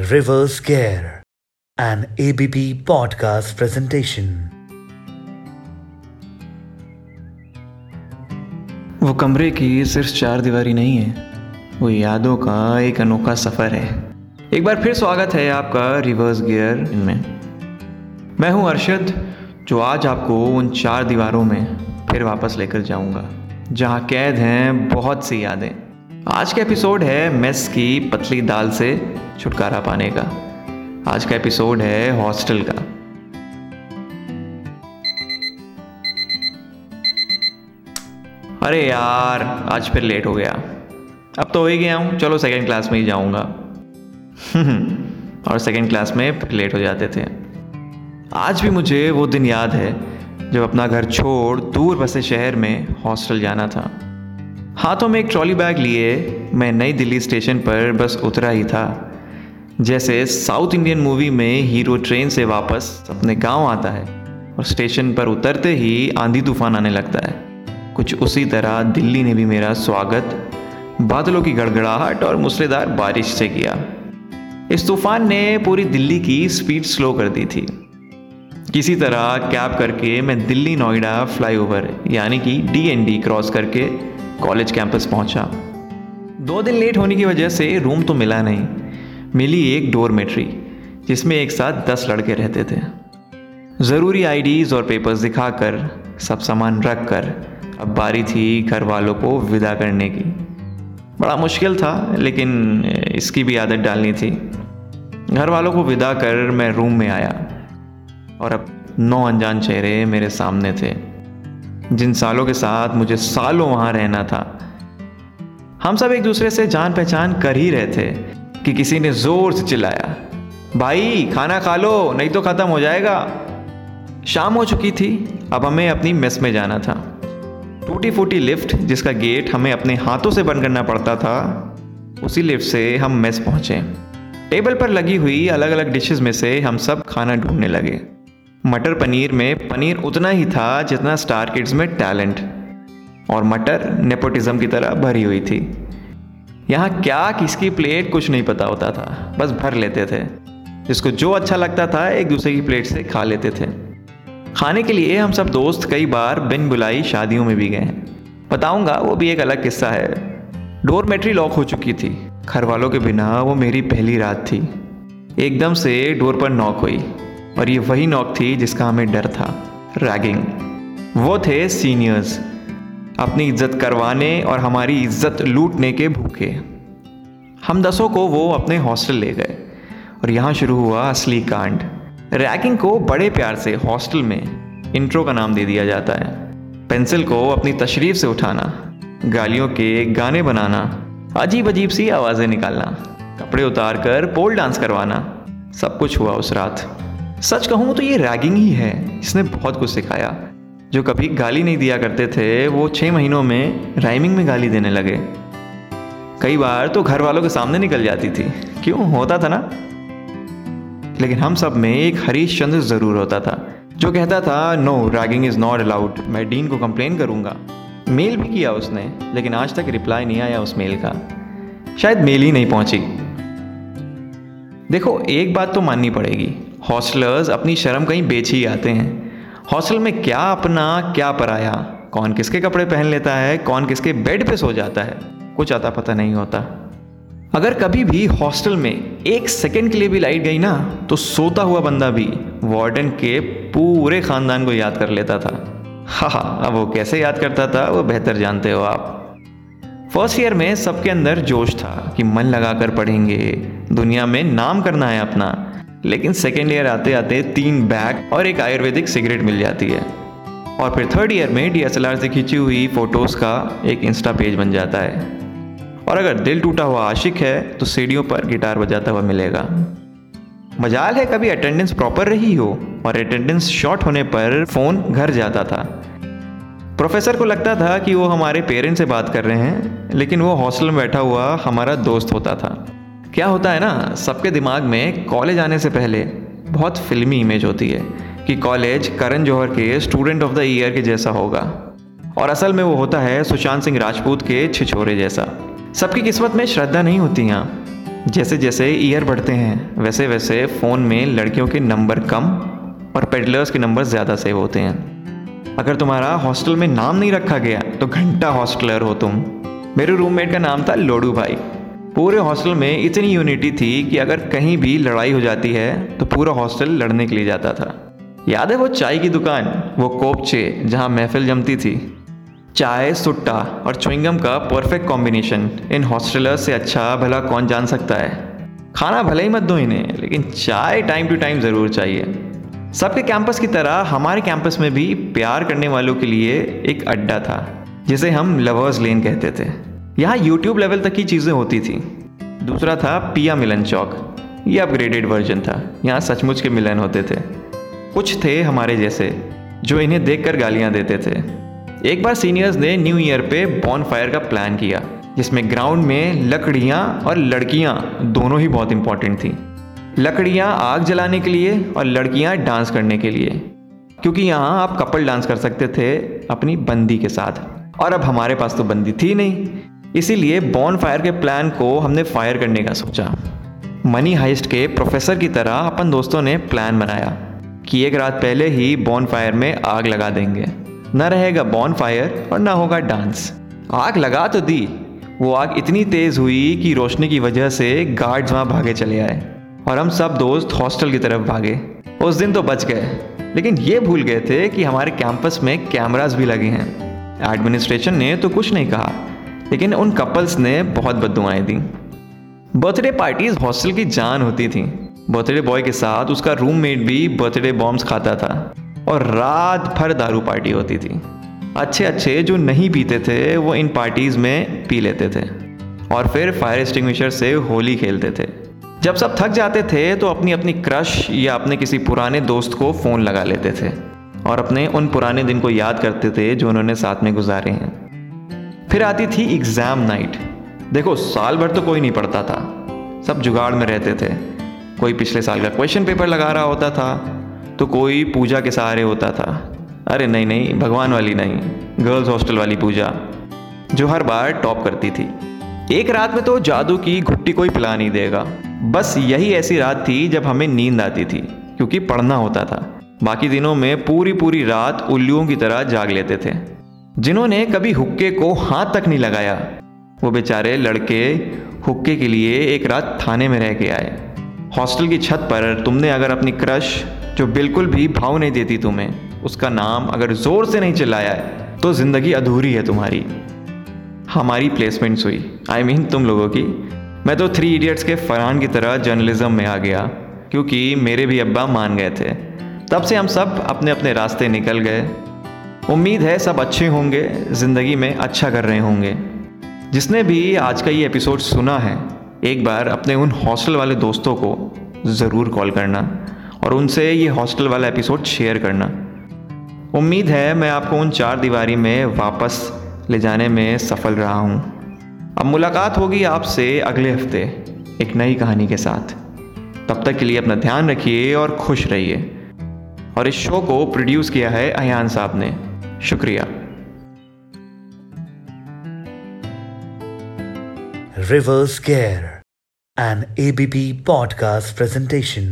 Reverse Care, an ABP podcast presentation. वो कमरे की सिर्फ़ चार दीवारी नहीं है वो यादों का एक अनोखा सफ़र है। एक बार फिर स्वागत है आपका रिवर्स गियर में मैं हूँ अरशद जो आज आपको उन चार दीवारों में फिर वापस लेकर जाऊँगा जहाँ कैद हैं बहुत सी यादें। आज का एपिसोड है मेस की पतली दाल से छुटकारा पाने का। आज का एपिसोड है हॉस्टल का। अरे यार, आज फिर लेट हो गया। अब तो हो ही गया हूँ। चलो सेकेंड क्लास में ही जाऊँगा। और सेकेंड क्लास में फिर लेट हो जाते थे। आज भी मुझे वो दिन याद है जब अपना घर छोड़ दूर बसे शहर में हॉस्टल जाना था। हाथों में एक ट्रॉली बैग लिए, मैं नई दिल्ली स्टेशन पर बस उतरा ही था। जैसे साउथ इंडियन मूवी में हीरो ट्रेन से वापस अपने गाँव आता है और स्टेशन पर उतरते ही आंधी तूफ़ान आने लगता है। कुछ उसी तरह दिल्ली ने भी मेरा स्वागत, बादलों की गड़गड़ाहट और मूसलेदार बारिश से किया। इस तूफ़ान ने पूरी दिल्ली की स्पीड स्लो कर दी थी। किसी तरह कैब करके मैं दिल्ली नोएडा फ्लाईओवर, यानी कि डीएनडी क्रॉस करके कॉलेज कैंपस पहुँचा। दो दिन लेट होने की वजह से रूम तो मिला नहीं। मिली एक डोरमेट्री, जिसमें एक साथ दस लड़के रहते थे। ज़रूरी आईडीज़ और पेपर्स दिखाकर, सब सामान रख कर अब बारी थी घर वालों को विदा करने की। बड़ा मुश्किल था, लेकिन इसकी भी आदत डालनी थी। घर वालों को विदा कर मैं रूम में आया, और अब नौ अनजान चेहरे मेरे सामने थे। जिन सालों के साथ मुझे सालों वहाँ रहना था, हम सब एक दूसरे से जान पहचान कर ही रहे थे कि किसी ने ज़ोर से चिल्लाया, भाई, खाना खा लो, नहीं तो खत्म हो जाएगा। शाम हो चुकी थी, अब हमें अपनी मेस में जाना था। टूटी फूटी लिफ्ट जिसका गेट हमें अपने हाथों से बंद करना पड़ता था, उसी लिफ्ट से हम मेस पहुँचे। टेबल पर लगी हुई अलग अलग डिशेस में से हम सब खाना ढूँढने लगे। मटर पनीर में पनीर उतना ही था जितना स्टार किड्स में टैलेंट। और मटर नेपोटिज्म की तरह भरी हुई थी। यहाँ क्या किसकी प्लेट कुछ नहीं पता होता था, बस भर लेते थे। जिसको जो अच्छा लगता था, एक दूसरे की प्लेट से खा लेते थे। खाने के लिए हम सब दोस्त कई बार बिन बुलाई शादियों में भी गए। हैं बताऊँगा, वो भी एक अलग किस्सा है। डोर डोरमेट्री लॉक हो चुकी थी। घर वालों के बिना वो मेरी पहली रात थी। एकदम से डोर पर नॉक हुई। और ये वही नौक थी जिसका हमें डर था रैगिंग वो थे सीनियर्स अपनी इज़्ज़त करवाने और हमारी इज़्ज़त लूटने के भूखे। हम दसों को वो अपने हॉस्टल ले गए और यहाँ शुरू हुआ असली कांड। रैगिंग को बड़े प्यार से हॉस्टल में इंट्रो का नाम दे दिया जाता है। पेंसिल को अपनी तशरीफ़ से उठाना, गालियों के गाने बनाना अजीब अजीब सी आवाज़ें निकालना, कपड़े उतार कर पोल डांस करवाना, सब कुछ हुआ उस रात। सच कहूँ तो ये रैगिंग ही है। इसने बहुत कुछ सिखाया। जो कभी गाली नहीं दिया करते थे, वो छः महीनों में राइमिंग में गाली देने लगे। कई बार तो घर वालों के सामने निकल जाती थी। क्यों? होता था ना। लेकिन हम सब में एक हरीश चंद्र ज़रूर होता था, जो कहता था no ragging is not allowed मैं डीन को कंप्लेन करूँगा। मेल भी किया उसने, लेकिन आज तक रिप्लाई नहीं आया उस मेल का। शायद मेल ही नहीं पहुँची। देखो, एक बात तो माननी पड़ेगी। हॉस्टलर्स अपनी शर्म कहीं बेच ही आते हैं। हॉस्टल में क्या अपना, क्या पराया? कौन किसके कपड़े पहन लेता है? कौन किसके बेड पे सो जाता है? कुछ आता पता नहीं होता। अगर कभी भी हॉस्टल में एक सेकंड के लिए भी लाइट गई ना तो सोता हुआ बंदा भी वार्डन के पूरे खानदान को याद कर लेता था। हाँ हाँ अब वो कैसे याद करता था, वो बेहतर जानते हो आप। फ़र्स्ट ईयर में सबके अंदर जोश था कि मन लगाकर पढ़ेंगे। दुनिया में नाम करना है अपना। लेकिन सेकेंड ईयर आते आते तीन बैग और एक आयुर्वेदिक सिगरेट मिल जाती है। और फिर थर्ड ईयर में डीएसएलआर से खींची हुई फ़ोटोज़ का एक इंस्टा पेज बन जाता है। और अगर दिल टूटा हुआ आशिक है तो सीढ़ियों पर गिटार बजाता हुआ मिलेगा। मजाल है कभी अटेंडेंस प्रॉपर रही हो, और अटेंडेंस शॉर्ट होने पर फ़ोन घर जाता था। प्रोफेसर को लगता था कि वो हमारे पेरेंट्स से बात कर रहे हैं, लेकिन वो हॉस्टल में बैठा हुआ हमारा दोस्त होता था। क्या होता है ना, सबके दिमाग में कॉलेज आने से पहले बहुत फिल्मी इमेज होती है कि कॉलेज करण जौहर के स्टूडेंट ऑफ़ द ईयर के जैसा होगा। और असल में वो होता है सुशांत सिंह राजपूत के छिछोरे जैसा। सबकी किस्मत में श्रद्धा नहीं होती यहाँ। जैसे जैसे ईयर बढ़ते हैं वैसे वैसे फ़ोन में लड़कियों के नंबर कम और पेडलर्स के नंबर ज़्यादा सेव होते हैं। अगर तुम्हारा हॉस्टल में नाम नहीं रखा गया तो घंटा हॉस्टलर हो तुम। मेरे रूममेट का नाम था लोडू भाई। पूरे हॉस्टल में इतनी यूनिटी थी कि अगर कहीं भी लड़ाई हो जाती है तो पूरा हॉस्टल लड़ने के लिए जाता था। याद है वो चाय की दुकान, वो कोपचे, जहाँ महफिल जमती थी? चाय, सुट्टा और चुइंगम का परफेक्ट कॉम्बिनेशन इन हॉस्टलर्स से अच्छा भला कौन जान सकता है? खाना भले ही मत दो इन्हें, लेकिन चाय टाइम टू टाइम ज़रूर चाहिए। सबके कैंपस की तरह हमारे कैंपस में भी प्यार करने वालों के लिए एक अड्डा था, जिसे हम लवर्स लेन कहते थे। यहाँ यूट्यूब लेवल तक की चीज़ें होती थी। दूसरा था पिया मिलन चौक। ये अपग्रेडेड वर्जन था। यहाँ सचमुच के मिलन होते थे। कुछ थे हमारे जैसे, जो इन्हें देखकर गालियाँ देते थे। एक बार सीनियर्स ने न्यू ईयर पे बॉन फायर का प्लान किया, जिसमें ग्राउंड में लकड़ियाँ और लड़कियाँ दोनों ही बहुत इंपॉर्टेंट थी। लकड़ियाँ आग जलाने के लिए और लड़कियाँ डांस करने के लिए। क्योंकि यहाँ आप कपल डांस कर सकते थे अपनी बंदी के साथ। और अब हमारे पास तो बंदी थी नहीं। इसीलिए बॉन फायर के प्लान को हमने फायर करने का सोचा। मनी हाइस्ट के प्रोफेसर की तरह अपन दोस्तों ने प्लान बनाया कि एक रात पहले ही बॉन फायर में आग लगा देंगे। न रहेगा बॉन फायर और न होगा डांस आग लगा तो दी। वो आग इतनी तेज हुई कि रोशनी की वजह से गार्ड्स वहाँ भागे चले आए और हम सब दोस्त हॉस्टल की तरफ़ भागे। उस दिन तो बच गए। लेकिन ये भूल गए थे कि हमारे कैंपस में कैमरास भी लगे हैं। एडमिनिस्ट्रेशन ने तो कुछ नहीं कहा। लेकिन उन कपल्स ने बहुत बदुआएँ दी। बर्थडे पार्टीज़ हॉस्टल की जान होती थी। बर्थडे बॉय के साथ उसका रूममेट भी बर्थडे बॉम्ब्स खाता था और रात भर दारू पार्टी होती थी। अच्छे अच्छे जो नहीं पीते थे, वो इन पार्टीज़ में पी लेते थे और फिर फायर एक्सटिंग्विशर से होली खेलते थे। जब सब थक जाते थे तो अपनी अपनी क्रश या अपने किसी पुराने दोस्त को फ़ोन लगा लेते थे और अपने उन पुराने दिन को याद करते थे जो उन्होंने साथ में गुजारे हैं। फिर आती थी एग्ज़ाम नाइट देखो, साल भर तो कोई नहीं पढ़ता था। सब जुगाड़ में रहते थे। कोई पिछले साल का क्वेश्चन पेपर लगा रहा होता था तो कोई पूजा के सहारे होता था। अरे नहीं नहीं, भगवान वाली नहीं गर्ल्स हॉस्टल वाली पूजा, जो हर बार टॉप करती थी। एक रात में तो जादू की घुट्टी कोई पिला नहीं देगा। बस यही ऐसी रात थी जब हमें नींद आती थी, क्योंकि पढ़ना होता था। बाकी दिनों में पूरी पूरी रात उल्लुओं की तरह जाग लेते थे। जिन्होंने कभी हुक्के को हाथ तक नहीं लगाया। वो बेचारे लड़के हुक्के के लिए एक रात थाने में रह के आए। हॉस्टल की छत पर तुमने अगर अपनी क्रश जो बिल्कुल भी भाव नहीं देती तुम्हें उसका नाम अगर ज़ोर से नहीं चिल्लाया तो ज़िंदगी अधूरी है तुम्हारी। हमारी प्लेसमेंट्स हुई। आई I मीन mean, तुम लोगों की। मैं तो थ्री इडियट्स के फरहान की तरह जर्नलिज्म में आ गया क्योंकि मेरे भी अब्बा मान गए थे। तब से हम सब अपने अपने रास्ते निकल गए। उम्मीद है सब अच्छे होंगे, ज़िंदगी में अच्छा कर रहे होंगे। जिसने भी आज का ये एपिसोड सुना है, एक बार अपने उन हॉस्टल वाले दोस्तों को ज़रूर कॉल करना और उनसे ये हॉस्टल वाला एपिसोड शेयर करना। उम्मीद है मैं आपको उन चार दीवारी में वापस ले जाने में सफल रहा हूँ। अब मुलाकात होगी आपसे अगले हफ़्ते, एक नई कहानी के साथ। तब तक के लिए अपना ध्यान रखिए और खुश रहिए। और इस शो को प्रोड्यूस किया है अयान साहब ने। शुक्रिया Reverse Care, an ABP podcast presentation.